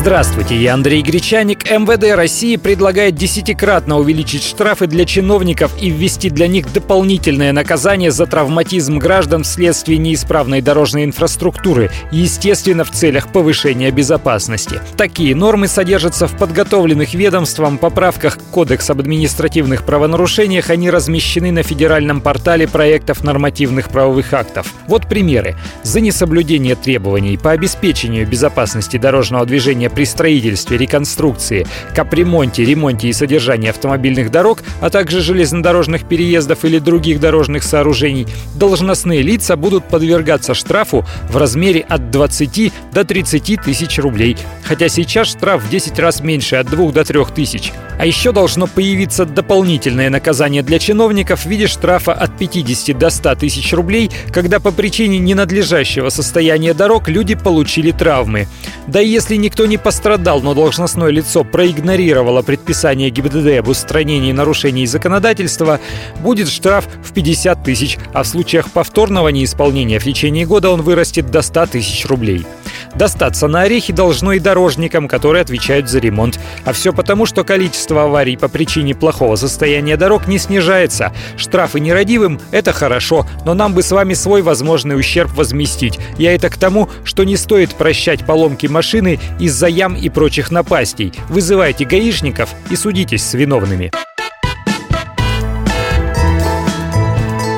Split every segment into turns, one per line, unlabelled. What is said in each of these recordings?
Здравствуйте, я Андрей Гречаник. МВД России предлагает десятикратно увеличить штрафы для чиновников и ввести для них дополнительное наказание за травматизм граждан вследствие неисправной дорожной инфраструктуры, естественно, в целях повышения безопасности. Такие нормы содержатся в подготовленных ведомством поправках Кодекс об административных правонарушениях. Они размещены на федеральном портале проектов нормативных правовых актов. Вот примеры. За несоблюдение требований по обеспечению безопасности дорожного движения при строительстве, реконструкции, капремонте, ремонте и содержании автомобильных дорог, а также железнодорожных переездов или других дорожных сооружений, должностные лица будут подвергаться штрафу в размере от 20 до 30 тысяч рублей, хотя сейчас штраф в 10 раз меньше, от 2 до 3 тысяч. А еще должно появиться дополнительное наказание для чиновников в виде штрафа от 50 до 100 тысяч рублей, когда по причине ненадлежащего состояния дорог люди получили травмы. Да и если никто не пострадал, но должностное лицо проигнорировало предписание ГИБДД об устранении нарушений законодательства, будет штраф в 50 тысяч, а в случаях повторного неисполнения в течение года он вырастет до 100 тысяч рублей. Достаться на орехи должно и дорожникам, которые отвечают за ремонт. А все потому, что количество аварий по причине плохого состояния дорог не снижается. Штрафы нерадивым – это хорошо, но нам бы с вами свой возможный ущерб возместить. Я это к тому, что не стоит прощать поломки машины из-за ям и прочих напастей. Вызывайте гаишников и судитесь с виновными.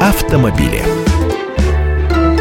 Автомобили.